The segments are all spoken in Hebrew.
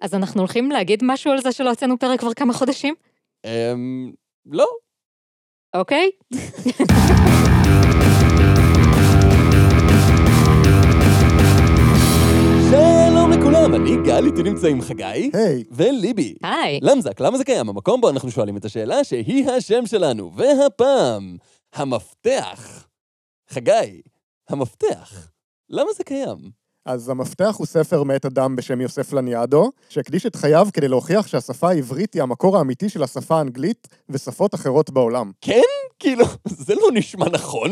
אז אנחנו הולכים להגיד משהו על זה שלא הוצאנו פרק כבר כמה חודשים? אמ... לא. אוקיי? שלום לכולם, אני גל, איתי נמצא עם חגי. היי, וליבי. היי. למזק, למה זה קיים? המקום בו אנחנו שואלים את השאלה שהיא השם שלנו. והפעם, המפתח. חגי, המפתח. למה זה קיים? אז המפתח הוא ספר מאת אדם בשם יוסף לניאדו, שהקדיש את חייו כדי להוכיח שהשפה העברית היא המקור האמיתי של השפה האנגלית ושפות אחרות בעולם. כן? כאילו, זה לא נשמע נכון.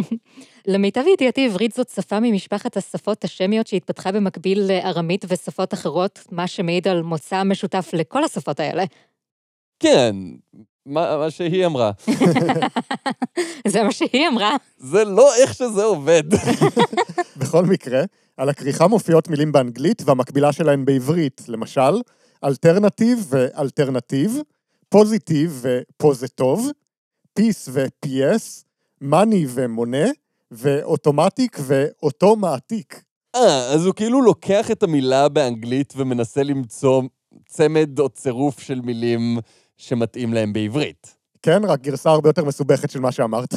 למיטב ידיעתי, עברית זאת שפה ממשפחת השפות השמיות שהתפתחה במקביל לארמית ושפות אחרות, מה שמעיד על מוצא משותף לכל השפות האלה. כן, מה, מה שהיא אמרה. זה מה שהיא אמרה. זה לא איך שזה עובד. בכל מקרה, על הכריכה מופיעות מילים באנגלית והמקבילה שלהן בעברית, למשל, alternative ואלתר נתיב, positive ופוזיטוב, peace ופייס, money ומונה, ו automatic ואותו מעתיק. אה, אז הוא כאילו לוקח את המילה באנגלית ומנסה למצוא צמד או צירוף של מילים שמתאים להם בעברית. כן, רק גרסה הרבה יותר מסובכת של מה שאמרת.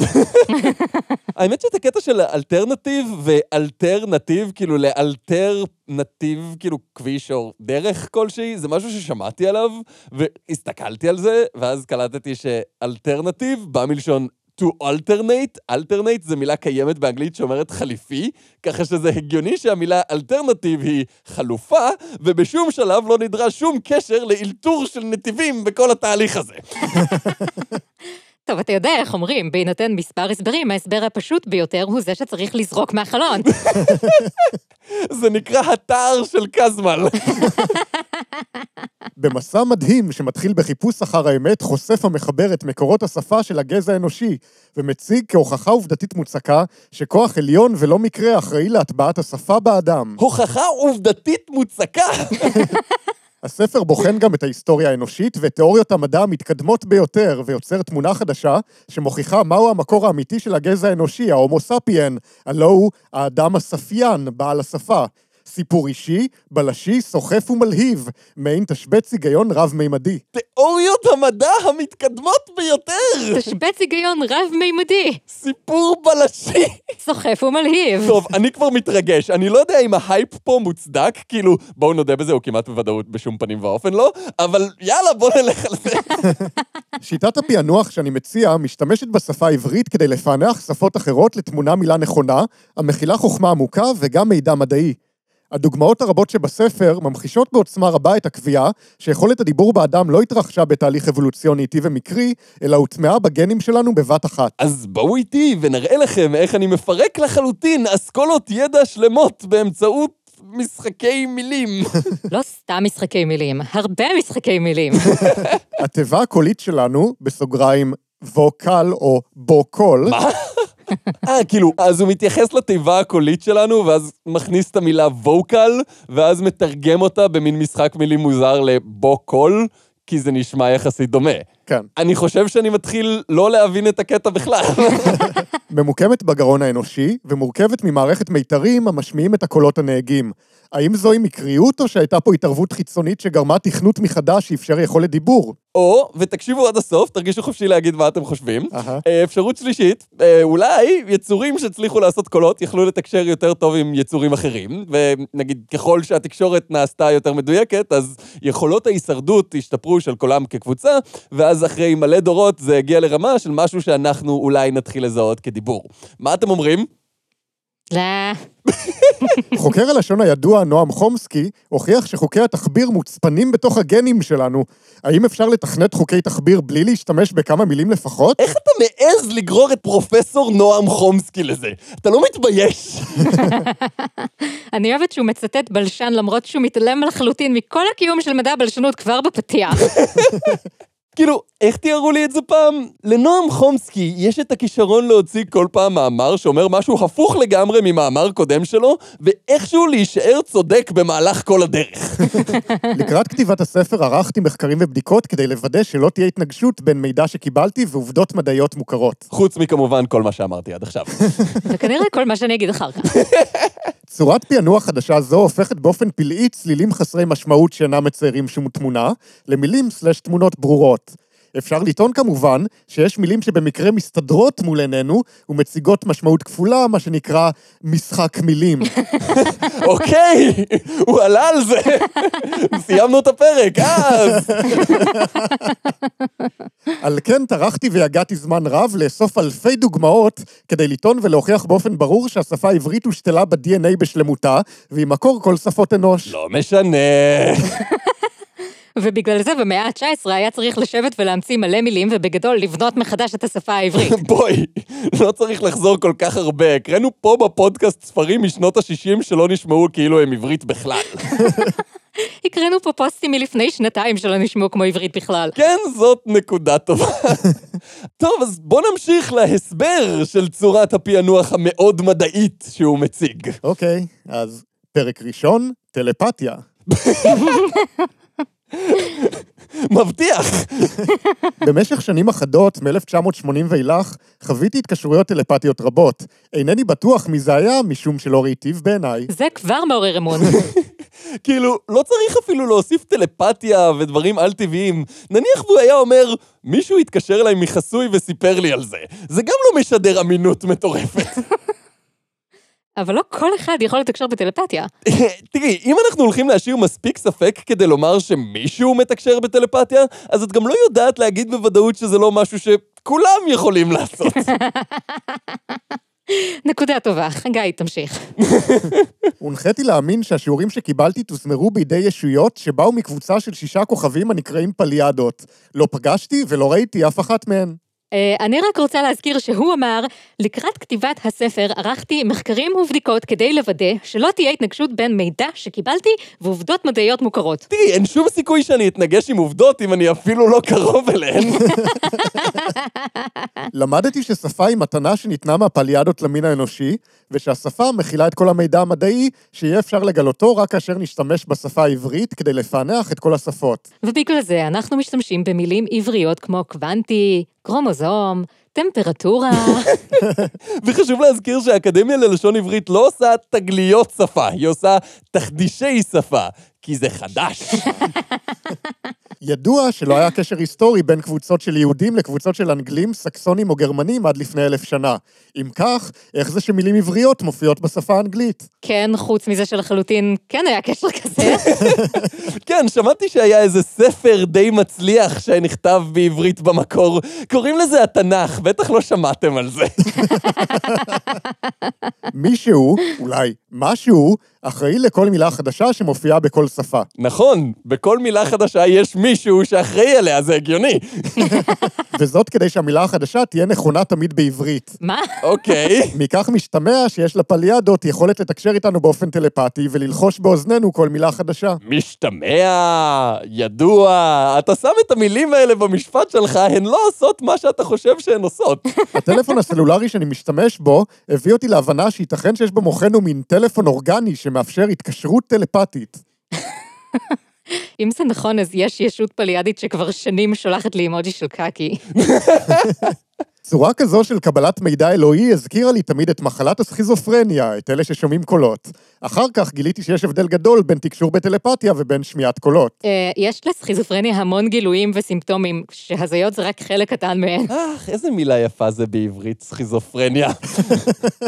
האמת שאת הקטע של alternative ואלתר נתיב, כאילו לאלתר נתיב, כאילו כביש או דרך כלשהי, זה משהו ששמעתי עליו, והסתכלתי על זה, ואז קלטתי ש alternative בא מלשון to alternate, alternate זה מילה קיימת באנגלית שאומרת חליפי, ככה שזה הגיוני שהמילה alternative היא חלופה, ובשום שלב לא נדרש שום קשר לאלתור של נתיבים בכל התהליך הזה. טוב, אתה יודע איך אומרים, בהינתן מספר הסברים, ההסבר הפשוט ביותר הוא זה שצריך לזרוק מהחלון. זה נקרא התער של קזמל. במסע מדהים שמתחיל בחיפוש אחר האמת, חושף המחבר את מקורות השפה של הגזע האנושי, ומציג כהוכחה עובדתית מוצקה, שכוח עליון ולא מקרה אחראי להטבעת השפה באדם. הוכחה עובדתית מוצקה. הספר בוחן גם את ההיסטוריה האנושית ואת תיאוריות המדע המתקדמות ביותר, ויוצר תמונה חדשה שמוכיחה מהו המקור האמיתי של הגזע האנושי, ההומו ספיאן, הלא הוא האדם הספיין, בעל השפה. סיפור אישי, בלשי, סוחף ומלהיב, מעין תשבץ היגיון רב-מימדי. תיאוריות המדע המתקדמות ביותר! תשבץ היגיון רב-מימדי, סיפור בלשי! סוחף ומלהיב. טוב, אני כבר מתרגש. אני לא יודע אם ההייפ פה מוצדק, כאילו, בואו נודה בזה, הוא כמעט בוודאות בשום פנים ואופן לא, אבל יאללה, בואו נלך על זה. שיטת הפענוח שאני מציע משתמשת בשפה העברית כדי לפענח שפות אחרות לתמונה מילה נכונה, המכילה חוכמה עמוקה וגם מידע מדעי. הדוגמאות הרבות שבספר ממחישות בעוצמה רבה את הקביעה שיכולת הדיבור באדם לא התרחשה בתהליך אבולוציוני איטי ומקרי, אלא הוטמעה בגנים שלנו בבת אחת. אז בואו איתי ונראה לכם איך אני מפרק לחלוטין אסכולות ידע שלמות באמצעות משחקי מילים. לא סתם משחקי מילים, הרבה משחקי מילים. התיבה הקולית שלנו, בסוגריים ווקל או בוקול, מה? אה, כאילו, אז הוא מתייחס לתיבה הקולית שלנו, ואז מכניס את המילה ווקל, ואז מתרגם אותה במין משחק מילים מוזר לבו-קול, כי זה נשמע יחסית דומה. כן, אני חושב שאני מתחיל לא להבין את הקטע בכלל. ממוקמת בגרון האנושי ומורכבת ממערכת מיתרים המשמיעים את הקולות הנהגים. האם זוהי מקריות או שהייתה פה התערבות חיצונית שגרמה תכנות מחדש שאפשר יכולת דיבור? או, ותקשיבו עד הסוף, תרגישו חופשי להגיד מה אתם חושבים. אה, אפשרות שלישית, אה, אולי יצורים שהצליחו לעשות קולות יכלו לתקשר יותר טוב עם יצורים אחרים, ונגיד ככל שהתקשורת נעשתה יותר מדויקת, אז יכולות ההישרדות השתפרו של קולם כקבוצה, ואז אחרי מלא דורות זה הגיע לרמה של משהו שאנחנו אולי נתחיל לזהות כדיבור. מה אתם אומרים? לא. חוקר הלשון הידוע, נועם חומסקי, הוכיח שחוקי התחביר מוצפנים בתוך הגנים שלנו. האם אפשר לתכנת חוקי תחביר בלי להשתמש בכמה מילים לפחות? איך אתה מעז לגרור את פרופסור נועם חומסקי לזה? אתה לא מתבייש? אני אוהבת שהוא מצטט בלשן למרות שהוא מתעלם לחלוטין מכל הקיום של מדע הבלשנות כבר בפתיח. כאילו, איך תיארו לי את זה פעם? לנועם חומסקי יש את הכישרון להוציא כל פעם מאמר שאומר משהו הפוך לגמרי ממאמר קודם שלו, ואיכשהו להישאר צודק במהלך כל הדרך. לקראת כתיבת הספר ערכתי מחקרים ובדיקות כדי לוודא שלא תהיה התנגשות בין מידע שקיבלתי ועובדות מדעיות מוכרות. חוץ מכמובן כל מה שאמרתי עד עכשיו. וכנראה כל מה שאני אגיד אחר כך. צורת פענוח חדשה זו הופכת באופן פלאי צלילים חסרי משמעות שאינם מציירים שום תמונה, למילים סלש תמונות ברורות. אפשר לטעון כמובן שיש מילים שבמקרה מסתדרות מול עינינו ומציגות משמעות כפולה, מה שנקרא משחק מילים. אוקיי, הוא עלה על זה. סיימנו את הפרק, אז. על כן טרחתי ויגעתי זמן רב לאסוף אלפי דוגמאות כדי לטעון ולהוכיח באופן ברור שהשפה העברית הושתלה ב-DNA בשלמותה, והיא מקור כל שפות אנוש. לא משנה. ובגלל זה במאה ה-19 היה צריך לשבת ולהמציא מלא מילים, ובגדול לבנות מחדש את השפה העברית. בואי, לא צריך לחזור כל כך הרבה. הקראנו פה בפודקאסט ספרים משנות ה-60 שלא נשמעו כאילו הם עברית בכלל. הקראנו פה פוסטים מלפני שנתיים שלא נשמעו כמו עברית בכלל. כן, זאת נקודה טובה. טוב, אז בוא נמשיך להסבר של צורת הפענוח המאוד מדעית שהוא מציג. אוקיי, אז פרק ראשון, טלפתיה. מבטיח. במשך שנים אחדות, מ-1980 ואילך, חוויתי התקשרויות טלפתיות רבות. אינני בטוח מי זה היה, משום שלא ראיתיו בעיניי. זה כבר מעורר אמון. כאילו, לא צריך אפילו להוסיף טלפתיה ודברים על-טבעיים. נניח והוא היה אומר, מישהו התקשר אליי מחסוי וסיפר לי על זה. זה גם לא משדר אמינות מטורפת. אבל לא כל אחד יכול לתקשר בטלפתיה. תראי, אם אנחנו הולכים להשאיר מספיק ספק כדי לומר שמישהו מתקשר בטלפתיה, אז את גם לא יודעת להגיד בוודאות שזה לא משהו שכולם יכולים לעשות. נקודה טובה. חגי, תמשיך. הונחיתי להאמין שהשיעורים שקיבלתי תוזמרו בידי ישויות שבאו מקבוצה של שישה כוכבים הנקראים פליאדות. לא פגשתי ולא ראיתי אף אחת מהן. Uh, אני רק רוצה להזכיר שהוא אמר, לקראת כתיבת הספר ערכתי מחקרים ובדיקות כדי לוודא שלא תהיה התנגשות בין מידע שקיבלתי ועובדות מדעיות מוכרות. תראי, אין שום סיכוי שאני אתנגש עם עובדות אם אני אפילו לא קרוב אליהן. למדתי ששפה היא מתנה שניתנה מהפליאדות למין האנושי, ושהשפה מכילה את כל המידע המדעי, שיהיה אפשר לגלותו רק כאשר נשתמש בשפה העברית כדי לפענח את כל השפות. ובגלל זה אנחנו משתמשים במילים עבריות כמו קוונטי, קרומוזום, טמפרטורה. וחשוב להזכיר שהאקדמיה ללשון עברית לא עושה תגליות שפה, היא עושה תחדישי שפה, כי זה חדש. ידוע שלא היה קשר היסטורי בין קבוצות של יהודים לקבוצות של אנגלים, סקסונים או גרמנים עד לפני אלף שנה. אם כך, איך זה שמילים עבריות מופיעות בשפה האנגלית? כן, חוץ מזה שלחלוטין כן היה קשר כזה. כן, שמעתי שהיה איזה ספר די מצליח שנכתב בעברית במקור. קוראים לזה התנ"ך, בטח לא שמעתם על זה. מישהו, אולי משהו, אחראי לכל מילה חדשה שמופיעה בכל שפה. נכון, בכל מילה חדשה יש מישהו שאחראי עליה, זה הגיוני. וזאת כדי שהמילה החדשה תהיה נכונה תמיד בעברית. מה? אוקיי. מכך משתמע שיש לפליאדות יכולת לתקשר איתנו באופן טלפתי וללחוש באוזנינו כל מילה חדשה. משתמע, ידוע, אתה שם את המילים האלה במשפט שלך, הן לא עושות מה שאתה חושב שהן עושות. הטלפון הסלולרי שאני משתמש בו הביא אותי להבנה שייתכן שיש במוחנו מין טלפון אורגני שמאפשר התקשרות טלפתית. אם זה נכון, אז יש ישות פליאדית שכבר שנים שולחת לי אימוג'י של קקי. צורה כזו של קבלת מידע אלוהי הזכירה לי תמיד את מחלת הסכיזופרניה, את אלה ששומעים קולות. אחר כך גיליתי שיש הבדל גדול בין תקשור בטלפתיה ובין שמיעת קולות. אה, יש לסכיזופרניה המון גילויים וסימפטומים, שהזיות זה רק חלק קטן מהן. אך, איזה מילה יפה זה בעברית, סכיזופרניה.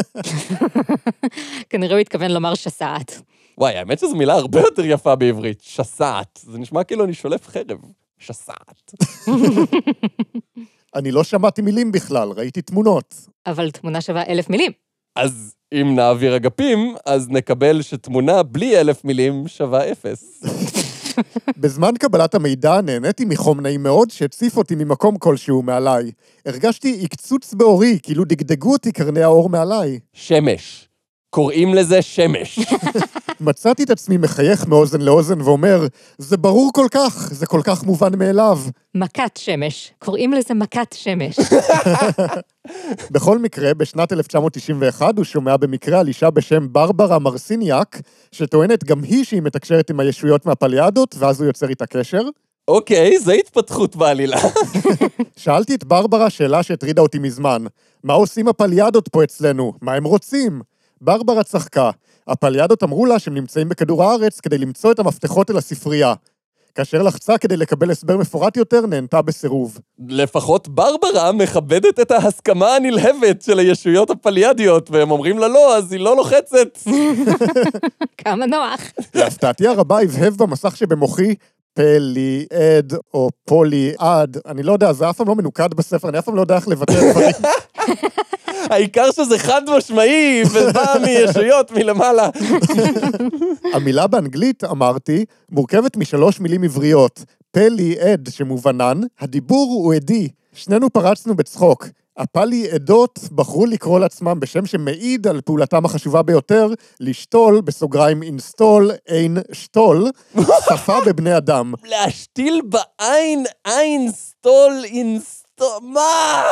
כנראה הוא התכוון לומר שסעת. וואי, האמת שזו מילה הרבה יותר יפה בעברית, שסעת. זה נשמע כאילו אני שולף חרב. שסעת. אני לא שמעתי מילים בכלל, ראיתי תמונות. אבל תמונה שווה אלף מילים. אז אם נעביר אגפים, אז נקבל שתמונה בלי אלף מילים שווה אפס. בזמן קבלת המידע נהניתי מחום נעים מאוד שהציף אותי ממקום כלשהו מעליי. הרגשתי עקצוץ בעורי, כאילו דגדגו אותי קרני האור מעליי. שמש. קוראים לזה שמש. מצאתי את עצמי מחייך מאוזן לאוזן ואומר, זה ברור כל כך, זה כל כך מובן מאליו. מכת שמש. קוראים לזה מכת שמש. בכל מקרה, בשנת 1991 הוא שומע במקרה על אישה בשם ברברה מרסיניאק, שטוענת גם היא שהיא מתקשרת עם הישויות מהפליאדות, ואז הוא יוצר איתה קשר. אוקיי, זה התפתחות בעלילה. שאלתי את ברברה שאלה שהטרידה אותי מזמן, מה עושים הפליאדות פה אצלנו? מה הם רוצים? ברברה צחקה. הפליאדות אמרו לה שהם נמצאים בכדור הארץ כדי למצוא את המפתחות אל הספרייה. כאשר לחצה כדי לקבל הסבר מפורט יותר, נהנתה בסירוב. לפחות ברברה מכבדת את ההסכמה הנלהבת של הישויות הפליאדיות, והם אומרים לה לא, אז היא לא לוחצת. כמה נוח. להפתעתי הרבה הבהב במסך שבמוחי פלי-אד או פולי-אד, אני לא יודע, זה אף פעם לא מנוקד בספר, אני אף פעם לא יודע איך לבטא דברים. העיקר שזה חד משמעי, ובא מישויות מלמעלה. המילה באנגלית, אמרתי, מורכבת משלוש מילים עבריות. פלי-אד שמובנן, הדיבור הוא עדי. שנינו פרצנו בצחוק. הפליאדות בחרו לקרוא לעצמם בשם שמעיד על פעולתם החשובה ביותר, לשתול, בסוגריים install, אין שתול, שפה בבני אדם. להשתיל בעין, עין סטול install, מה?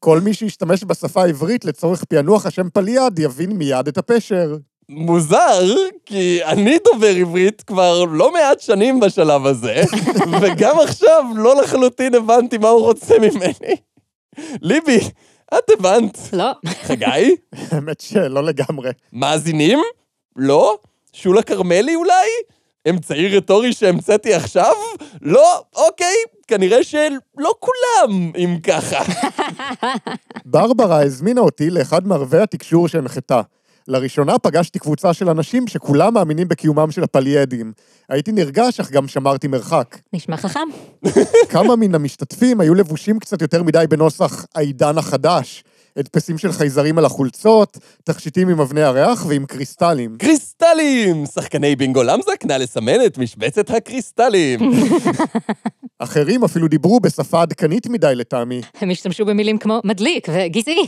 כל מי שישתמש בשפה העברית לצורך פענוח השם פליאד יבין מיד את הפשר. מוזר, כי אני דובר עברית כבר לא מעט שנים בשלב הזה, וגם עכשיו לא לחלוטין הבנתי מה הוא רוצה ממני. ליבי, את הבנת. לא. חגי? האמת שלא לגמרי. מאזינים? לא? שולה כרמלי אולי? אמצעי רטורי שהמצאתי עכשיו? לא? אוקיי, כנראה שלא כולם, אם ככה. ברברה הזמינה אותי לאחד מערבי התקשור שהנחתה. לראשונה פגשתי קבוצה של אנשים שכולם מאמינים בקיומם של הפליאדים. הייתי נרגש, אך גם שמרתי מרחק. נשמע חכם. כמה מן המשתתפים היו לבושים קצת יותר מדי בנוסח העידן החדש. הדפסים של חייזרים על החולצות, תכשיטים עם אבני הריח ועם קריסטלים. קריסטלים! שחקני בינגו למזק, נא לסמן את משבצת הקריסטלים. אחרים אפילו דיברו בשפה עדכנית מדי לטעמי. הם השתמשו במילים כמו מדליק וגזעי.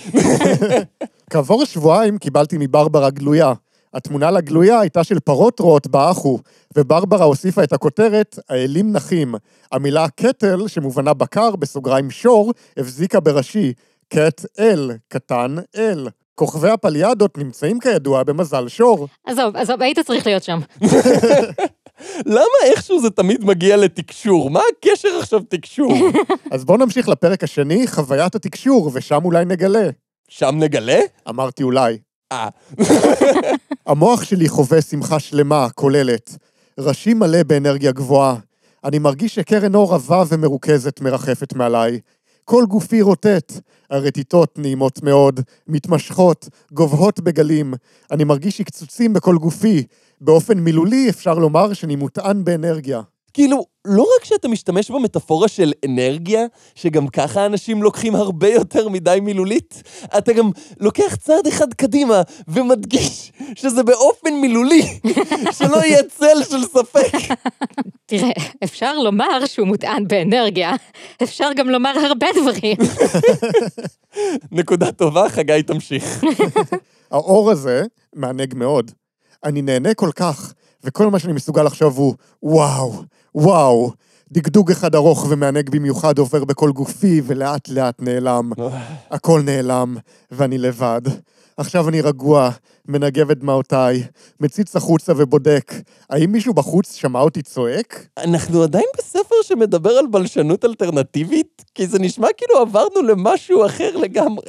כעבור שבועיים קיבלתי מברברה גלויה. התמונה לגלויה הייתה של פרות רועות באחו, וברברה הוסיפה את הכותרת האלים נחים. המילה קטל, שמובנה בקר, בסוגריים שור, הבזיקה בראשי. קט אל, קטן אל. כוכבי הפליאדות נמצאים כידוע במזל שור. עזוב, עזוב, היית צריך להיות שם. למה איכשהו זה תמיד מגיע לתקשור? מה הקשר עכשיו תקשור? אז בואו נמשיך לפרק השני, חוויית התקשור, ושם אולי נגלה. שם נגלה? אמרתי אולי. אה. המוח שלי חווה שמחה שלמה, כוללת. ראשי מלא באנרגיה גבוהה. אני מרגיש שקרן אור עבה ומרוכזת מרחפת מעליי. כל גופי רוטט. הרטיטות נעימות מאוד, מתמשכות, גובהות בגלים. אני מרגיש שקצוצים בכל גופי. באופן מילולי אפשר לומר שאני מוטען באנרגיה. כאילו, לא רק שאתה משתמש במטאפורה של אנרגיה, שגם ככה אנשים לוקחים הרבה יותר מדי מילולית, אתה גם לוקח צעד אחד קדימה ומדגיש שזה באופן מילולי, שלא יהיה צל של ספק. תראה, אפשר לומר שהוא מוטען באנרגיה, אפשר גם לומר הרבה דברים. נקודה טובה, חגי תמשיך. האור הזה מענג מאוד. אני נהנה כל כך, וכל מה שאני מסוגל לחשוב הוא, וואו, וואו. דגדוג אחד ארוך ומענג במיוחד עובר בכל גופי, ולאט לאט נעלם. הכל נעלם, ואני לבד. עכשיו אני רגוע, מנגב את דמעותיי, מציץ החוצה ובודק. האם מישהו בחוץ שמע אותי צועק? אנחנו עדיין בספר שמדבר על בלשנות אלטרנטיבית? כי זה נשמע כאילו עברנו למשהו אחר לגמרי.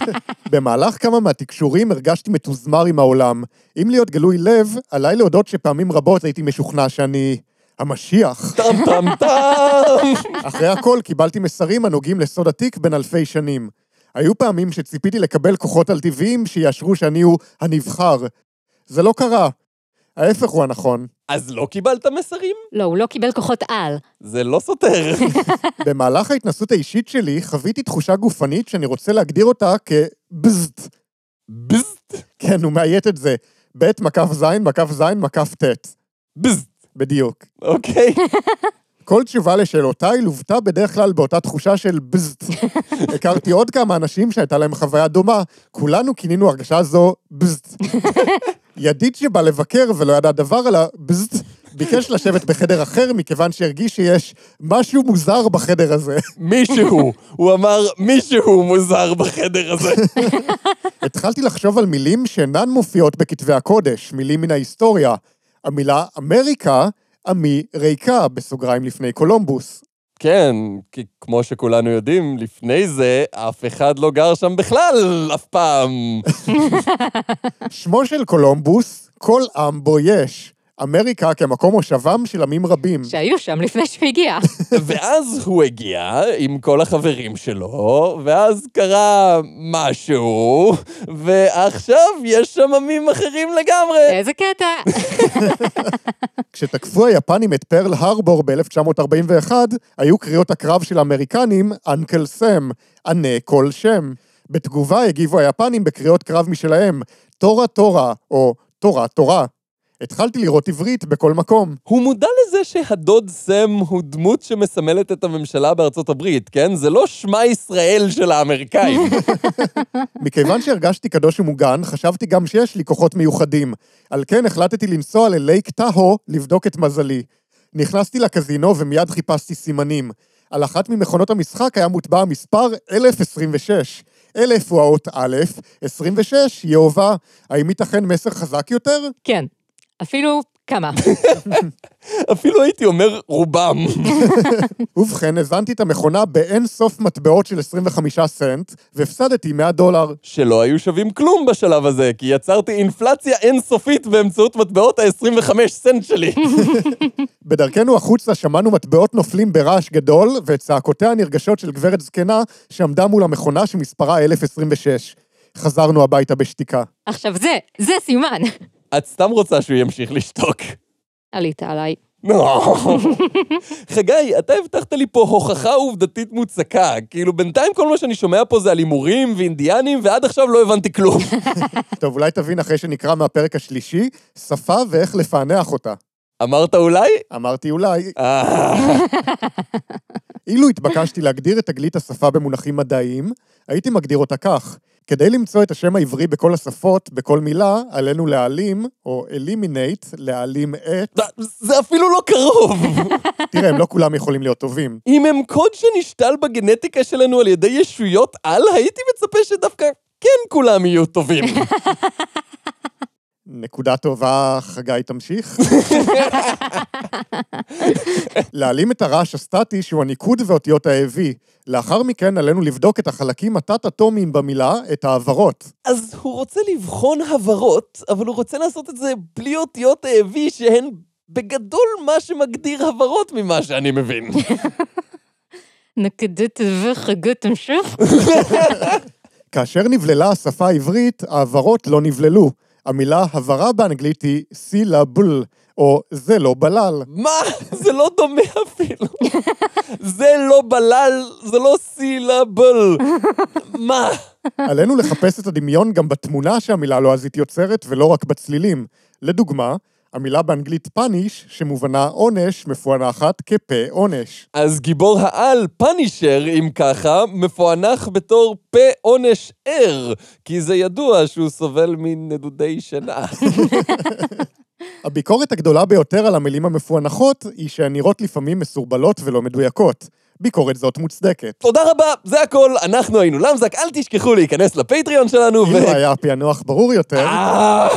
במהלך כמה מהתקשורים הרגשתי מתוזמר עם העולם. אם להיות גלוי לב, עליי להודות שפעמים רבות הייתי משוכנע שאני... המשיח. טם טם טם! אחרי הכל קיבלתי מסרים הנוגעים לסוד התיק בין אלפי שנים. היו פעמים שציפיתי לקבל כוחות על טבעיים שיאשרו שאני הוא הנבחר. זה לא קרה. ההפך הוא הנכון. אז לא קיבלת מסרים? לא, הוא לא קיבל כוחות על. זה לא סותר. במהלך ההתנסות האישית שלי חוויתי תחושה גופנית שאני רוצה להגדיר אותה כבזט. בזט. כן, הוא מאיית את זה. ב' מקף ז', מקף ז', מקף ט'. בזט. בדיוק. אוקיי. כל תשובה לשאלותיי לוותה בדרך כלל באותה תחושה של בזט. הכרתי עוד כמה אנשים שהייתה להם חוויה דומה, כולנו כינינו הרגשה זו בזט. ידיד שבא לבקר ולא ידע דבר על הבזט, ביקש לשבת בחדר אחר מכיוון שהרגיש שיש משהו מוזר בחדר הזה. מישהו, הוא אמר, מישהו מוזר בחדר הזה. התחלתי לחשוב על מילים שאינן מופיעות בכתבי הקודש, מילים מן ההיסטוריה. המילה אמריקה, עמי ריקה, בסוגריים לפני קולומבוס. כן, כי כמו שכולנו יודעים, לפני זה אף אחד לא גר שם בכלל, אף פעם. שמו של קולומבוס, כל עם בו יש. אמריקה כמקום מושבם של עמים רבים. שהיו שם לפני שהוא הגיע. ואז הוא הגיע עם כל החברים שלו, ואז קרה משהו, ועכשיו יש שם עמים אחרים לגמרי. איזה קטע. כשתקפו היפנים את פרל הרבור ב-1941, היו קריאות הקרב של האמריקנים אנקל סם, ענה כל שם. בתגובה הגיבו היפנים בקריאות קרב משלהם, תורה תורה, או תורה תורה. התחלתי לראות עברית בכל מקום. הוא מודע לזה שהדוד סם הוא דמות שמסמלת את הממשלה בארצות הברית, כן? זה לא שמע ישראל של האמריקאים. מכיוון שהרגשתי קדוש ומוגן, חשבתי גם שיש לי כוחות מיוחדים. על כן החלטתי לנסוע ללייק טאהו לבדוק את מזלי. נכנסתי לקזינו ומיד חיפשתי סימנים. על אחת ממכונות המשחק היה מוטבע המספר 1026. 1000 הוא האות א', 26 יהובה. האם ייתכן מסר חזק יותר? כן. אפילו כמה. אפילו הייתי אומר רובם. ובכן, הזנתי את המכונה באין סוף מטבעות של 25 סנט, והפסדתי 100 דולר. שלא היו שווים כלום בשלב הזה, כי יצרתי אינפלציה אינסופית באמצעות מטבעות ה-25 סנט שלי. בדרכנו החוצה שמענו מטבעות נופלים ברעש גדול, ואת צעקותיה הנרגשות של גברת זקנה שעמדה מול המכונה שמספרה 1026. חזרנו הביתה בשתיקה. עכשיו זה, זה סימן. את סתם רוצה שהוא ימשיך לשתוק. עלית עליי. חגי, אתה הבטחת לי פה הוכחה עובדתית מוצקה. כאילו, בינתיים כל מה שאני שומע פה זה על הימורים ואינדיאנים, ועד עכשיו לא הבנתי כלום. טוב, אולי תבין אחרי שנקרא מהפרק השלישי, שפה ואיך לפענח אותה. אמרת אולי? אמרתי אולי. אה, אילו התבקשתי להגדיר את תגלית השפה במונחים מדעיים, הייתי מגדיר אותה כך: כדי למצוא את השם העברי בכל השפות, בכל מילה, עלינו להעלים, או eliminate, להעלים את... זה אפילו לא קרוב. תראה, הם לא כולם יכולים להיות טובים. אם הם קוד שנשתל בגנטיקה שלנו על ידי ישויות על, הייתי מצפה שדווקא כן כולם יהיו טובים. נקודה טובה, חגי תמשיך. להעלים את הרעש הסטטי שהוא הניקוד ואותיות ה-AV. לאחר מכן עלינו לבדוק את החלקים התת-אטומיים במילה, את העברות. אז הוא רוצה לבחון הברות, אבל הוא רוצה לעשות את זה בלי אותיות ה-V שהן בגדול מה שמגדיר הברות ממה שאני מבין. נקדת וחגת המשך. כאשר נבללה השפה העברית, העברות לא נבללו. המילה הברה באנגלית היא סילאבל, או זה לא בלל. מה? זה לא דומה אפילו. זה לא בלל, זה לא סילבל. מה? עלינו לחפש את הדמיון גם בתמונה שהמילה לועזית יוצרת, ולא רק בצלילים. לדוגמה, המילה באנגלית פאניש, שמובנה עונש, מפוענחת כפה עונש. אז גיבור העל, פאנישר, אם ככה, מפוענח בתור פה עונש ער, כי זה ידוע שהוא סובל מנדודי שינה. הביקורת הגדולה ביותר על המילים המפוענחות היא שהן נראות לפעמים מסורבלות ולא מדויקות. ביקורת זאת מוצדקת. תודה רבה, זה הכל, אנחנו היינו למזק, אל תשכחו להיכנס לפטריון שלנו ו... אילו היה פענוח ברור יותר, אה,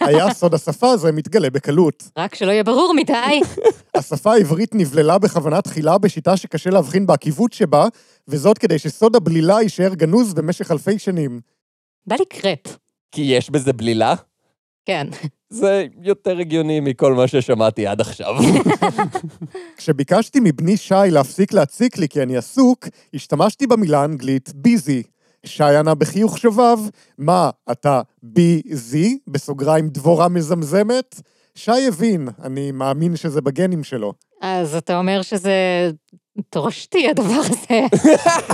היה סוד השפה הזה מתגלה בקלות. רק שלא יהיה ברור מדי. השפה העברית נבללה בכוונה תחילה בשיטה שקשה להבחין בעקיבות שבה, וזאת כדי שסוד הבלילה יישאר גנוז במשך אלפי שנים. בא לי קרפ. כי יש בזה בלילה? כן. זה יותר הגיוני מכל מה ששמעתי עד עכשיו. כשביקשתי מבני שי להפסיק להציק לי כי אני עסוק, השתמשתי במילה האנגלית ביזי. שי ענה בחיוך שובב, מה, אתה ביזי? בסוגריים דבורה מזמזמת? שי הבין, אני מאמין שזה בגנים שלו. אז אתה אומר שזה תורשתי הדבר הזה.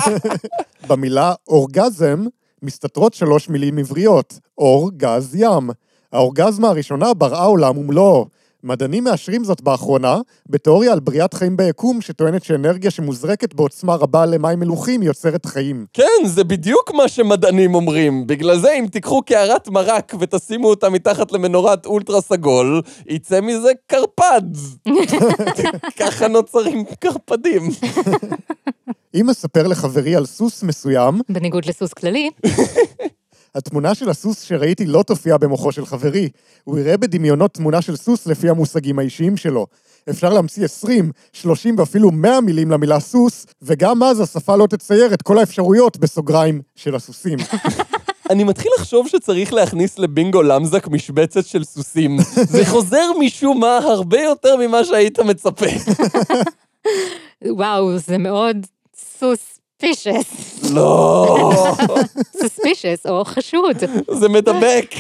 במילה אורגזם מסתתרות שלוש מילים עבריות, אור, גז, ים. האורגזמה הראשונה בראה עולם ומלואו. מדענים מאשרים זאת באחרונה, בתיאוריה על בריאת חיים ביקום, שטוענת שאנרגיה שמוזרקת בעוצמה רבה למים מלוכים יוצרת חיים. כן, זה בדיוק מה שמדענים אומרים. בגלל זה, אם תיקחו קערת מרק ותשימו אותה מתחת למנורת אולטרה סגול, יצא מזה קרפד. ככה נוצרים קרפדים. אם אספר לחברי על סוס מסוים, בניגוד לסוס כללי, התמונה של הסוס שראיתי לא תופיע במוחו של חברי. הוא יראה בדמיונות תמונה של סוס לפי המושגים האישיים שלו. אפשר להמציא 20, 30 ואפילו 100 מילים למילה סוס, וגם אז השפה לא תצייר את כל האפשרויות, בסוגריים, של הסוסים. אני מתחיל לחשוב שצריך להכניס לבינגו למזק משבצת של סוסים. זה חוזר משום מה הרבה יותר ממה שהיית מצפה. וואו, זה מאוד סוספישס. לא, סוספישס, או חשוד. זה מדבק.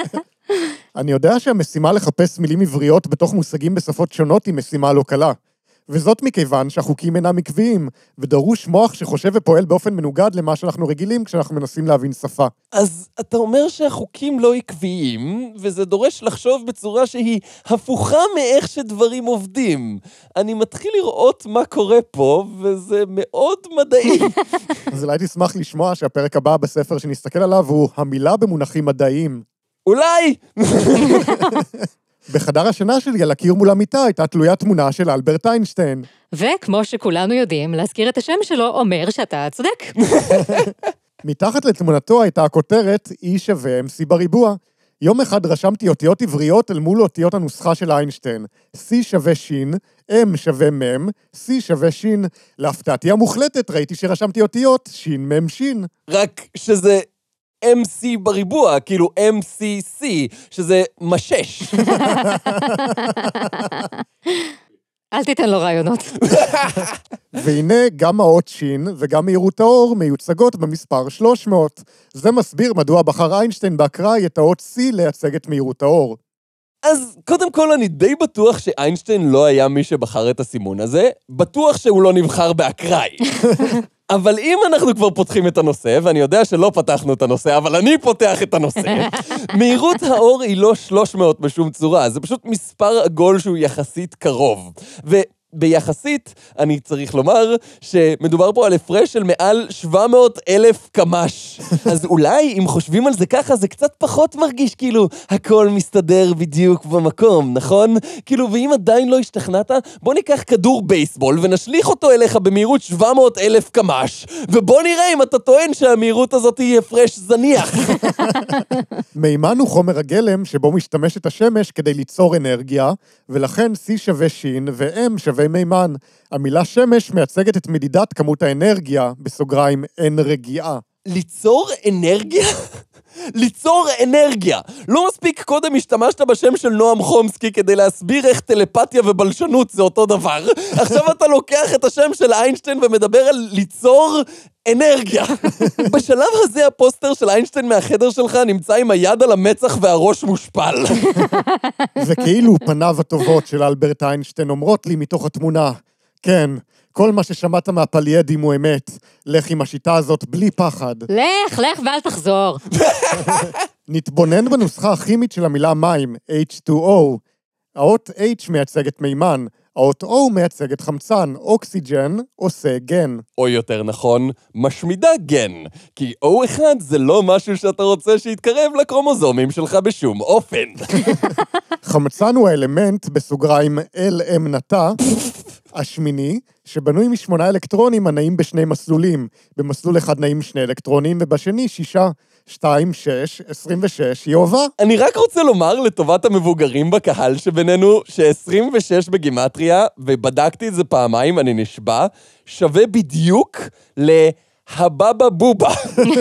אני יודע שהמשימה לחפש מילים עבריות בתוך מושגים בשפות שונות היא משימה לא קלה. וזאת מכיוון שהחוקים אינם עקביים, ודרוש מוח שחושב ופועל באופן מנוגד למה שאנחנו רגילים כשאנחנו מנסים להבין שפה. אז אתה אומר שהחוקים לא עקביים, וזה דורש לחשוב בצורה שהיא הפוכה מאיך שדברים עובדים. אני מתחיל לראות מה קורה פה, וזה מאוד מדעי. אז אולי תשמח לשמוע שהפרק הבא בספר שנסתכל עליו הוא המילה במונחים מדעיים. אולי! בחדר השינה שלי על הקיר מול המיטה הייתה תלויה תמונה של אלברט איינשטיין. וכמו שכולנו יודעים, להזכיר את השם שלו אומר שאתה צודק. מתחת לתמונתו הייתה הכותרת E שווה MC בריבוע. יום אחד רשמתי אותיות עבריות אל מול אותיות הנוסחה של איינשטיין. C שווה ש', M שווה מ', C שווה ש'. להפתעתי המוחלטת ראיתי שרשמתי אותיות ש' מ' ש'. רק שזה MC בריבוע, כאילו MCC, שזה משש. אל תיתן לו רעיונות. והנה גם האות ש' וגם מהירות האור מיוצגות במספר 300. זה מסביר מדוע בחר איינשטיין באקראי את האות C לייצג את מהירות האור. אז קודם כל, אני די בטוח שאיינשטיין לא היה מי שבחר את הסימון הזה, בטוח שהוא לא נבחר באקראי. אבל אם אנחנו כבר פותחים את הנושא, ואני יודע שלא פתחנו את הנושא, אבל אני פותח את הנושא, מהירות האור היא לא 300 בשום צורה, זה פשוט מספר עגול שהוא יחסית קרוב. ו... ביחסית, אני צריך לומר שמדובר פה על הפרש של מעל 700 אלף קמ"ש. אז אולי, אם חושבים על זה ככה, זה קצת פחות מרגיש כאילו הכל מסתדר בדיוק במקום, נכון? כאילו, ואם עדיין לא השתכנעת, בוא ניקח כדור בייסבול ונשליך אותו אליך במהירות 700 אלף קמ"ש, ובוא נראה אם אתה טוען שהמהירות הזאת היא הפרש זניח. מימן הוא חומר הגלם שבו משתמשת השמש כדי ליצור אנרגיה, ולכן C שווה ש' ו-M שווה מימן. המילה שמש מייצגת את מדידת כמות האנרגיה, בסוגריים אין רגיעה. ליצור אנרגיה? ליצור אנרגיה. לא מספיק קודם השתמשת בשם של נועם חומסקי כדי להסביר איך טלפתיה ובלשנות זה אותו דבר. עכשיו אתה לוקח את השם של איינשטיין ומדבר על ליצור אנרגיה. בשלב הזה הפוסטר של איינשטיין מהחדר שלך נמצא עם היד על המצח והראש מושפל. וכאילו פניו הטובות של אלברט איינשטיין אומרות לי מתוך התמונה, כן, כל מה ששמעת מהפליידים הוא אמת. לך עם השיטה הזאת בלי פחד. לך, לך ואל תחזור. נתבונן בנוסחה הכימית של המילה מים, H2O. האות H מייצגת מימן, האות O מייצגת חמצן, אוקסיגן עושה גן. או יותר נכון, משמידה גן. כי O1 זה לא משהו שאתה רוצה שיתקרב לקרומוזומים שלך בשום אופן. חמצן הוא האלמנט, בסוגריים LM נטע, השמיני, שבנוי משמונה אלקטרונים הנעים בשני מסלולים. במסלול אחד נעים שני אלקטרונים, ובשני שישה. שתיים, שש, עשרים ושש, יובה. אני רק רוצה לומר לטובת המבוגרים בקהל שבינינו, ש-26 בגימטריה, ובדקתי את זה פעמיים, אני נשבע, שווה בדיוק ל... הבאבא בובה,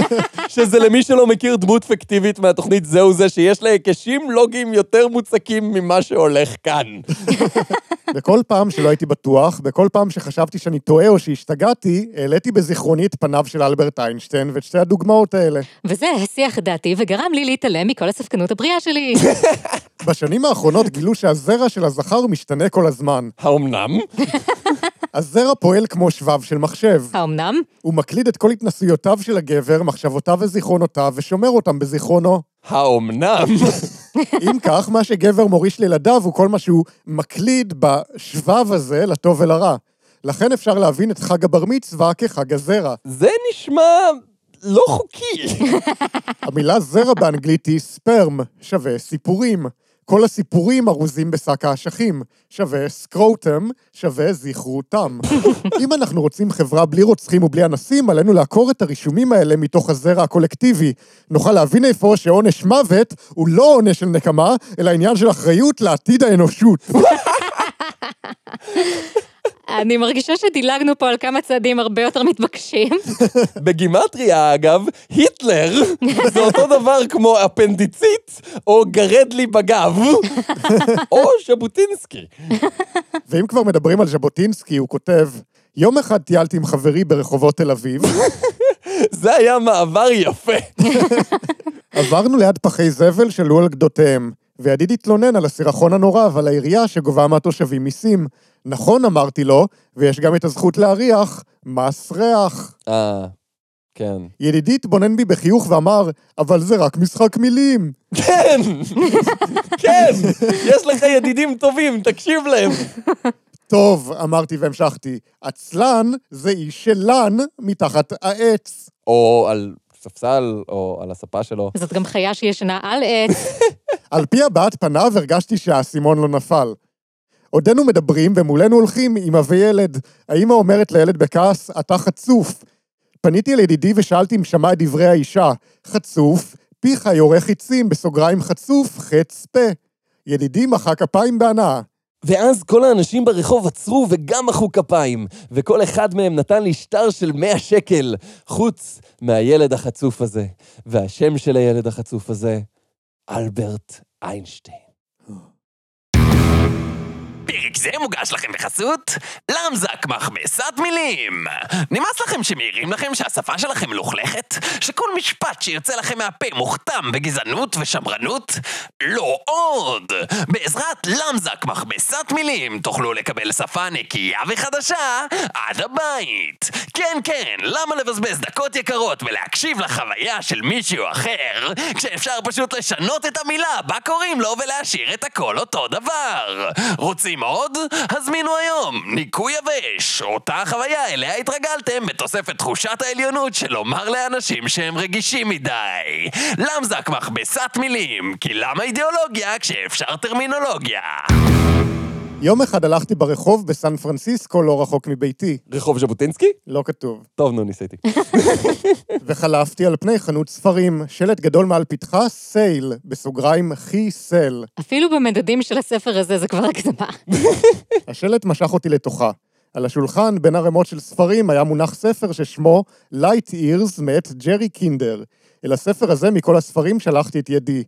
שזה למי שלא מכיר דמות פיקטיבית מהתוכנית זהו זה, שיש לה היקשים לוגיים יותר מוצקים ממה שהולך כאן. בכל פעם שלא הייתי בטוח, בכל פעם שחשבתי שאני טועה או שהשתגעתי, העליתי בזיכרוני את פניו של אלברט איינשטיין ואת שתי הדוגמאות האלה. וזה הסיח את דעתי וגרם לי להתעלם מכל הספקנות הבריאה שלי. בשנים האחרונות גילו שהזרע של הזכר משתנה כל הזמן. האומנם? הזרע פועל כמו שבב של מחשב. האמנם? הוא מקליד את כל התנסויותיו של הגבר, מחשבותיו וזיכרונותיו, ושומר אותם בזיכרונו. האומנם? אם כך, מה שגבר מוריש לילדיו הוא כל מה שהוא מקליד בשבב הזה לטוב ולרע. לכן אפשר להבין את חג הבר מצווה כחג הזרע. זה נשמע לא חוקי. המילה זרע באנגלית היא ספרם, שווה סיפורים. כל הסיפורים ארוזים בשק האשכים, שווה סקרוטם, שווה זכרותם. אם אנחנו רוצים חברה בלי רוצחים ובלי אנסים, עלינו לעקור את הרישומים האלה מתוך הזרע הקולקטיבי. נוכל להבין איפה שעונש מוות הוא לא עונש של נקמה, אלא עניין של אחריות לעתיד האנושות. אני מרגישה שדילגנו פה על כמה צעדים הרבה יותר מתבקשים. בגימטריה, אגב, היטלר זה אותו דבר כמו אפנדיצית או גרד לי בגב, או ז'בוטינסקי. ואם כבר מדברים על ז'בוטינסקי, הוא כותב, יום אחד טיילתי עם חברי ברחובות תל אביב, זה היה מעבר יפה. עברנו ליד פחי זבל שלו על גדותיהם, וידיד התלונן על הסירחון הנורא ועל העירייה שגובה מהתושבים מיסים. נכון, אמרתי לו, ויש גם את הזכות להריח מס ריח. אה, כן. ידידי התבונן בי בחיוך ואמר, אבל זה רק משחק מילים. כן! כן! יש לך ידידים טובים, תקשיב להם. טוב, אמרתי והמשכתי, עצלן זה איש שלן מתחת העץ. או על ספסל, או על הספה שלו. זאת גם חיה שישנה על עץ. על פי הבעת פניו הרגשתי שהאסימון לא נפל. עודנו מדברים ומולנו הולכים אמא וילד. האמא אומרת לילד בכעס, אתה חצוף. פניתי אל ידידי ושאלתי אם שמע את דברי האישה. חצוף, פיך יורה חיצים, בסוגריים חצוף, חץ פה. ידידי מחא כפיים בהנאה. ואז כל האנשים ברחוב עצרו וגם מחאו כפיים, וכל אחד מהם נתן לי שטר של 100 שקל, חוץ מהילד החצוף הזה. והשם של הילד החצוף הזה, אלברט איינשטיין. פרק זה מוגש לכם בחסות למזק מכבסת מילים. נמאס לכם שמעירים לכם שהשפה שלכם מלוכלכת? שכל משפט שיוצא לכם מהפה מוכתם בגזענות ושמרנות? לא עוד! בעזרת למזק מכבסת מילים תוכלו לקבל שפה נקייה וחדשה עד הבית. כן, כן, למה לבזבז דקות יקרות ולהקשיב לחוויה של מישהו אחר, כשאפשר פשוט לשנות את המילה בה קוראים לו ולהשאיר את הכל אותו דבר? רוצים עוד? הזמינו היום ניקוי יבש, אותה חוויה אליה התרגלתם בתוספת תחושת העליונות של לומר לאנשים שהם רגישים מדי. למזק מכבסת מילים, כי למה אידיאולוגיה כשאפשר טרמינולוגיה? יום אחד הלכתי ברחוב בסן פרנסיסקו, לא רחוק מביתי. רחוב ז'בוטינסקי? לא כתוב. טוב, נו, ניסיתי. וחלפתי על פני חנות ספרים, שלט גדול מעל פתחה, סייל, בסוגריים חיסל. אפילו במדדים של הספר הזה זה כבר הקדמה. השלט משך אותי לתוכה. על השולחן, בין ערימות של ספרים, היה מונח ספר ששמו Light Ears מאת ג'רי קינדר. אל הספר הזה, מכל הספרים, שלחתי את ידי.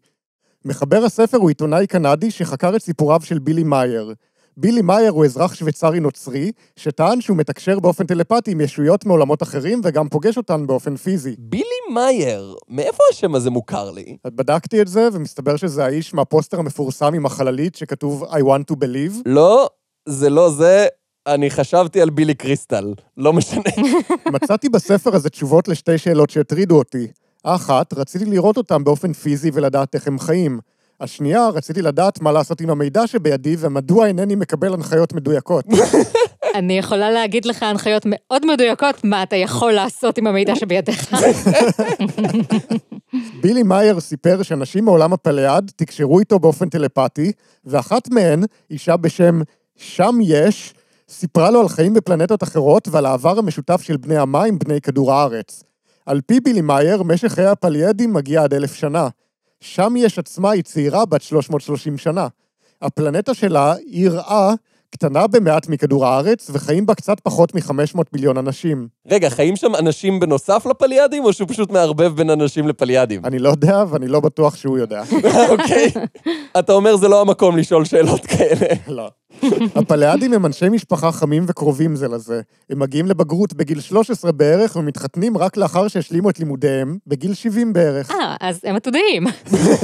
מחבר הספר הוא עיתונאי קנדי שחקר את סיפוריו של בילי מאייר. בילי מאייר הוא אזרח שוויצרי נוצרי, שטען שהוא מתקשר באופן טלפתי עם ישויות מעולמות אחרים וגם פוגש אותן באופן פיזי. בילי מאייר, מאיפה השם הזה מוכר לי? בדקתי את זה, ומסתבר שזה האיש מהפוסטר המפורסם עם החללית שכתוב I want to believe. לא, זה לא זה. אני חשבתי על בילי קריסטל, לא משנה. מצאתי בספר הזה תשובות לשתי שאלות שהטרידו אותי. האחת, רציתי לראות אותם באופן פיזי ולדעת איך הם חיים. השנייה, רציתי לדעת מה לעשות עם המידע שבידי ומדוע אינני מקבל הנחיות מדויקות. אני יכולה להגיד לך הנחיות מאוד מדויקות מה אתה יכול לעשות עם המידע שבידיך. בילי מאייר סיפר שאנשים מעולם הפלאד תקשרו איתו באופן טלפתי, ואחת מהן, אישה בשם שם יש, סיפרה לו על חיים בפלנטות אחרות ועל העבר המשותף של בני המים, בני כדור הארץ. על פי בילי מאייר, משך חיי הפליידים מגיע עד אלף שנה. שם יש עצמה היא צעירה בת 330 שנה. הפלנטה שלה, עיר אה, קטנה במעט מכדור הארץ, וחיים בה קצת פחות מ-500 מיליון אנשים. רגע, חיים שם אנשים בנוסף לפליאדים, או שהוא פשוט מערבב בין אנשים לפליאדים? אני לא יודע, ואני לא בטוח שהוא יודע. אוקיי. אתה אומר זה לא המקום לשאול שאלות כאלה. לא. הפלאדים הם אנשי משפחה חמים וקרובים זה לזה. הם מגיעים לבגרות בגיל 13 בערך ומתחתנים רק לאחר שהשלימו את לימודיהם, בגיל 70 בערך. אה, אז הם עתודאים.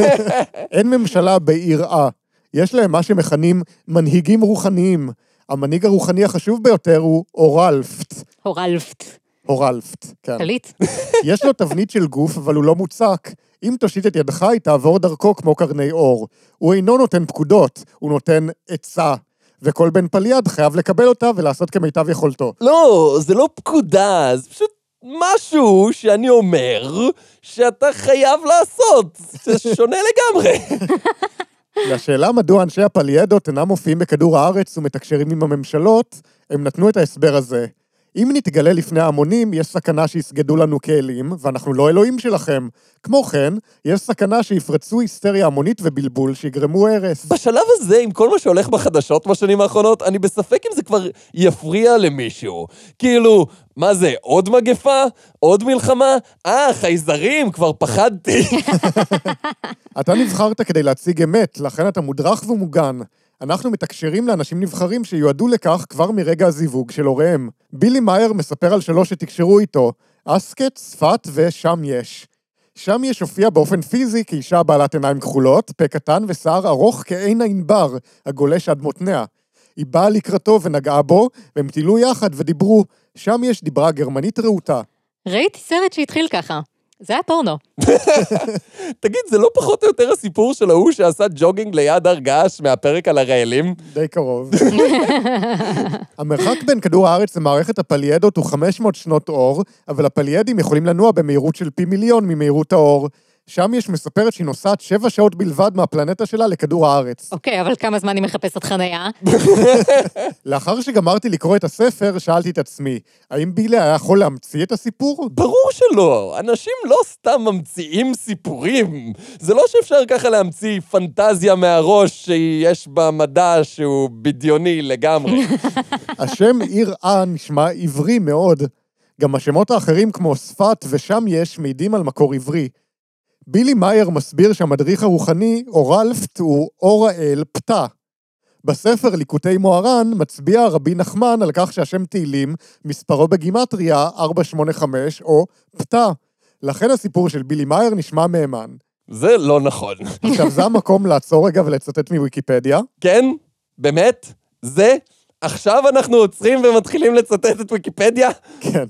אין ממשלה בעיר אה. יש להם מה שמכנים מנהיגים רוחניים. המנהיג הרוחני החשוב ביותר הוא אורלפט. הורלפט. הורלפט, כן. קליט. יש לו תבנית של גוף, אבל הוא לא מוצק. אם תושיט את ידך, היא תעבור דרכו כמו קרני אור. הוא אינו נותן פקודות, הוא נותן עצה. וכל בן פליאד חייב לקבל אותה ולעשות כמיטב יכולתו. לא, זה לא פקודה, זה פשוט משהו שאני אומר שאתה חייב לעשות. זה שונה לגמרי. לשאלה מדוע אנשי הפליידות אינם מופיעים בכדור הארץ ומתקשרים עם הממשלות, הם נתנו את ההסבר הזה. אם נתגלה לפני ההמונים, יש סכנה שיסגדו לנו כאלים, ואנחנו לא אלוהים שלכם. כמו כן, יש סכנה שיפרצו היסטריה המונית ובלבול שיגרמו הרס. בשלב הזה, עם כל מה שהולך בחדשות בשנים האחרונות, אני בספק אם זה כבר יפריע למישהו. כאילו, מה זה, עוד מגפה? עוד מלחמה? אה, חייזרים, כבר פחדתי. אתה נבחרת כדי להציג אמת, לכן אתה מודרך ומוגן. אנחנו מתקשרים לאנשים נבחרים שיועדו לכך כבר מרגע הזיווג של הוריהם. בילי מאייר מספר על שלוש שתקשרו איתו, אסקט, צפת ושם יש. שם יש הופיע באופן פיזי כאישה בעלת עיניים כחולות, פה קטן ושיער ארוך כעין הענבר, הגולש עד מותניה. היא באה לקראתו ונגעה בו, והם טיילו יחד ודיברו. שם יש דיברה גרמנית רהוטה. ראיתי סרט שהתחיל ככה. זה היה פורנו. תגיד, זה לא פחות או יותר הסיפור של ההוא שעשה ג'וגינג ליד הר געש מהפרק על הרעלים? די קרוב. המרחק בין כדור הארץ למערכת הפליידות הוא 500 שנות אור, אבל הפליידים יכולים לנוע במהירות של פי מיליון ממהירות האור. שם יש מספרת שהיא נוסעת שבע שעות בלבד מהפלנטה שלה לכדור הארץ. אוקיי, אבל כמה זמן היא מחפשת חנייה? לאחר שגמרתי לקרוא את הספר, שאלתי את עצמי, האם בילי היה יכול להמציא את הסיפור? ברור שלא. אנשים לא סתם ממציאים סיפורים. זה לא שאפשר ככה להמציא פנטזיה מהראש שיש בה מדע שהוא בדיוני לגמרי. השם עיר אה נשמע עברי מאוד. גם השמות האחרים כמו שפת ושם יש מעידים על מקור עברי. בילי מאייר מסביר שהמדריך הרוחני, אורלפט, הוא אור האל פתא. בספר ליקוטי מוהר"ן מצביע רבי נחמן על כך שהשם תהילים, מספרו בגימטריה 485 או פתא. לכן הסיפור של בילי מאייר נשמע מהימן. זה לא נכון. עכשיו, זה המקום לעצור רגע ולצטט מוויקיפדיה. כן? באמת? זה? עכשיו אנחנו עוצרים ומתחילים לצטט את ויקיפדיה? כן.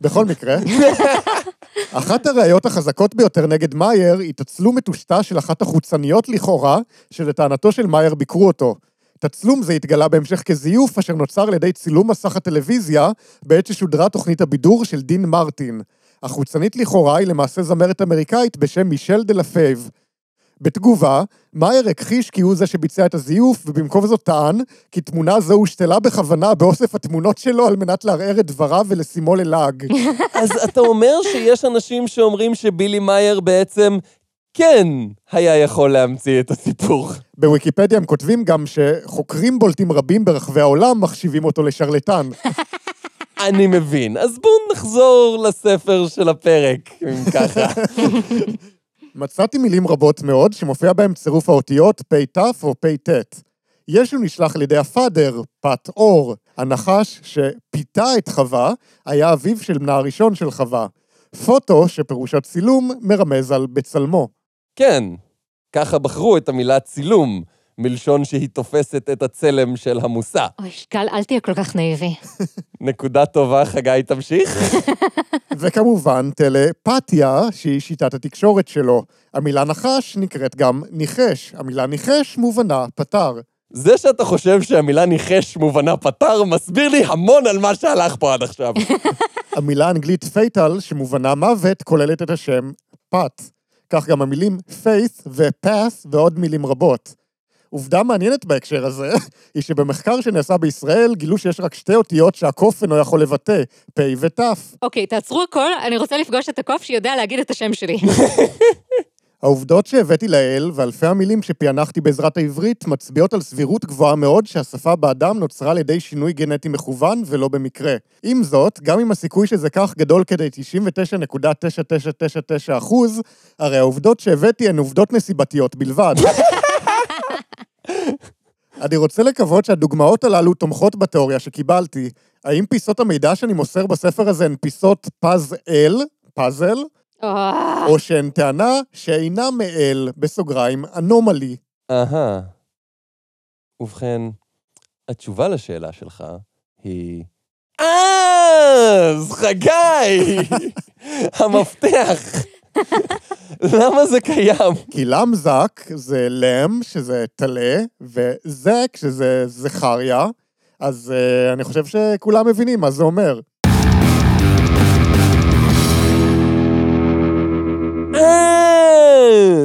בכל מקרה, אחת הראיות החזקות ביותר נגד מאייר היא תצלום מטושטש של אחת החוצניות לכאורה, שלטענתו של מאייר ביקרו אותו. תצלום זה התגלה בהמשך כזיוף אשר נוצר על ידי צילום מסך הטלוויזיה בעת ששודרה תוכנית הבידור של דין מרטין. החוצנית לכאורה היא למעשה זמרת אמריקאית בשם מישל דה לפייב. בתגובה, מאייר הכחיש כי הוא זה שביצע את הזיוף, ובמקום זאת טען כי תמונה זו הושתלה בכוונה באוסף התמונות שלו על מנת לערער את דבריו ולשימו ללעג. אז אתה אומר שיש אנשים שאומרים שבילי מאייר בעצם כן היה יכול להמציא את הסיפור. בוויקיפדיה הם כותבים גם שחוקרים בולטים רבים ברחבי העולם מחשיבים אותו לשרלטן. אני מבין. אז בואו נחזור לספר של הפרק, אם ככה. מצאתי מילים רבות מאוד שמופיע בהם צירוף האותיות פ"ת או פ"ט. ישו נשלח על ידי הפאדר, פת אור, הנחש שפיתה את חווה, היה אביו של בנה הראשון של חווה. פוטו, שפירושו צילום, מרמז על בצלמו. כן, ככה בחרו את המילה צילום, מלשון שהיא תופסת את הצלם של המושא. אוי, גל, אל תהיה כל כך נאיבי. נקודה טובה, חגי, תמשיך. וכמובן טלפתיה, שהיא שיטת התקשורת שלו. המילה נחש נקראת גם ניחש. המילה ניחש מובנה פתר. זה שאתה חושב שהמילה ניחש מובנה פתר, מסביר לי המון על מה שהלך פה עד עכשיו. המילה האנגלית פייטל, שמובנה מוות, כוללת את השם פת. כך גם המילים faith ו-path ועוד מילים רבות. עובדה מעניינת בהקשר הזה, היא שבמחקר שנעשה בישראל גילו שיש רק שתי אותיות שהקוף אינו יכול לבטא, פ' ות'. אוקיי, תעצרו הכל, אני רוצה לפגוש את הקוף שיודע להגיד את השם שלי. העובדות שהבאתי לאל ואלפי המילים שפענחתי בעזרת העברית מצביעות על סבירות גבוהה מאוד שהשפה באדם נוצרה על ידי שינוי גנטי מכוון ולא במקרה. עם זאת, גם אם הסיכוי שזה כך גדול כדי 99.9999 אחוז, הרי העובדות שהבאתי הן עובדות נסיבתיות בלבד. אני רוצה לקוות שהדוגמאות הללו תומכות בתיאוריה שקיבלתי. האם פיסות המידע שאני מוסר בספר הזה הן פיסות פז-אל, פאזל, או שהן טענה שאינה מאל, בסוגריים, אנומלי. אהה. ובכן, התשובה לשאלה שלך היא... אז, חגי! המפתח. למה זה קיים? כי למזק זה לם, שזה טלה, וזק, שזה זכריה, אז uh, אני חושב שכולם מבינים מה זה אומר.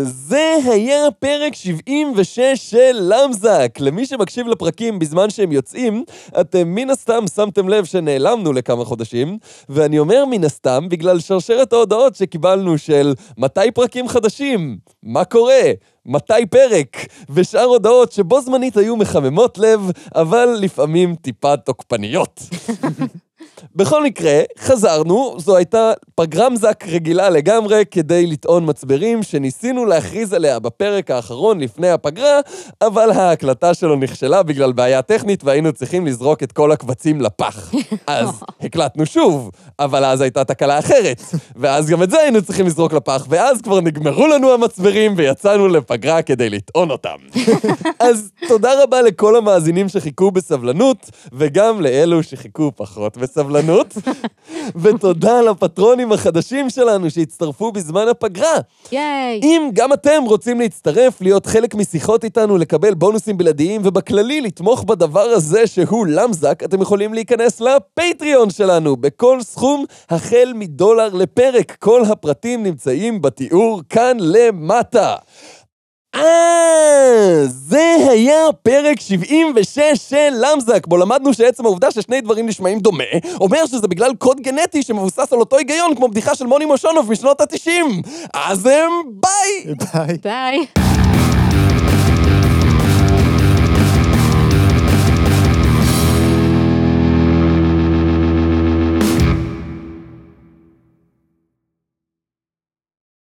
זה היה פרק 76 של למזק. למי שמקשיב לפרקים בזמן שהם יוצאים, אתם מן הסתם שמתם לב שנעלמנו לכמה חודשים, ואני אומר מן הסתם בגלל שרשרת ההודעות שקיבלנו של מתי פרקים חדשים? מה קורה? מתי פרק? ושאר הודעות שבו זמנית היו מחממות לב, אבל לפעמים טיפה תוקפניות. בכל מקרה, חזרנו, זו הייתה פגרמזק רגילה לגמרי כדי לטעון מצברים שניסינו להכריז עליה בפרק האחרון לפני הפגרה, אבל ההקלטה שלו נכשלה בגלל בעיה טכנית והיינו צריכים לזרוק את כל הקבצים לפח. אז הקלטנו שוב, אבל אז הייתה תקלה אחרת, ואז גם את זה היינו צריכים לזרוק לפח, ואז כבר נגמרו לנו המצברים ויצאנו לפגרה כדי לטעון אותם. אז תודה רבה לכל המאזינים שחיכו בסבלנות, וגם לאלו שחיכו פחות בסבלנות. ותודה לפטרונים החדשים שלנו שהצטרפו בזמן הפגרה. ייי! אם גם אתם רוצים להצטרף, להיות חלק משיחות איתנו, לקבל בונוסים בלעדיים, ובכללי לתמוך בדבר הזה שהוא למזק, אתם יכולים להיכנס לפטריון שלנו, בכל סכום החל מדולר לפרק. כל הפרטים נמצאים בתיאור כאן למטה. אה, זה היה פרק 76 של למזק, בו למדנו שעצם העובדה ששני דברים נשמעים דומה, אומר שזה בגלל קוד גנטי שמבוסס על אותו היגיון כמו בדיחה של מוני מושונוב משנות ה-90. אז הם ביי! ביי. ביי.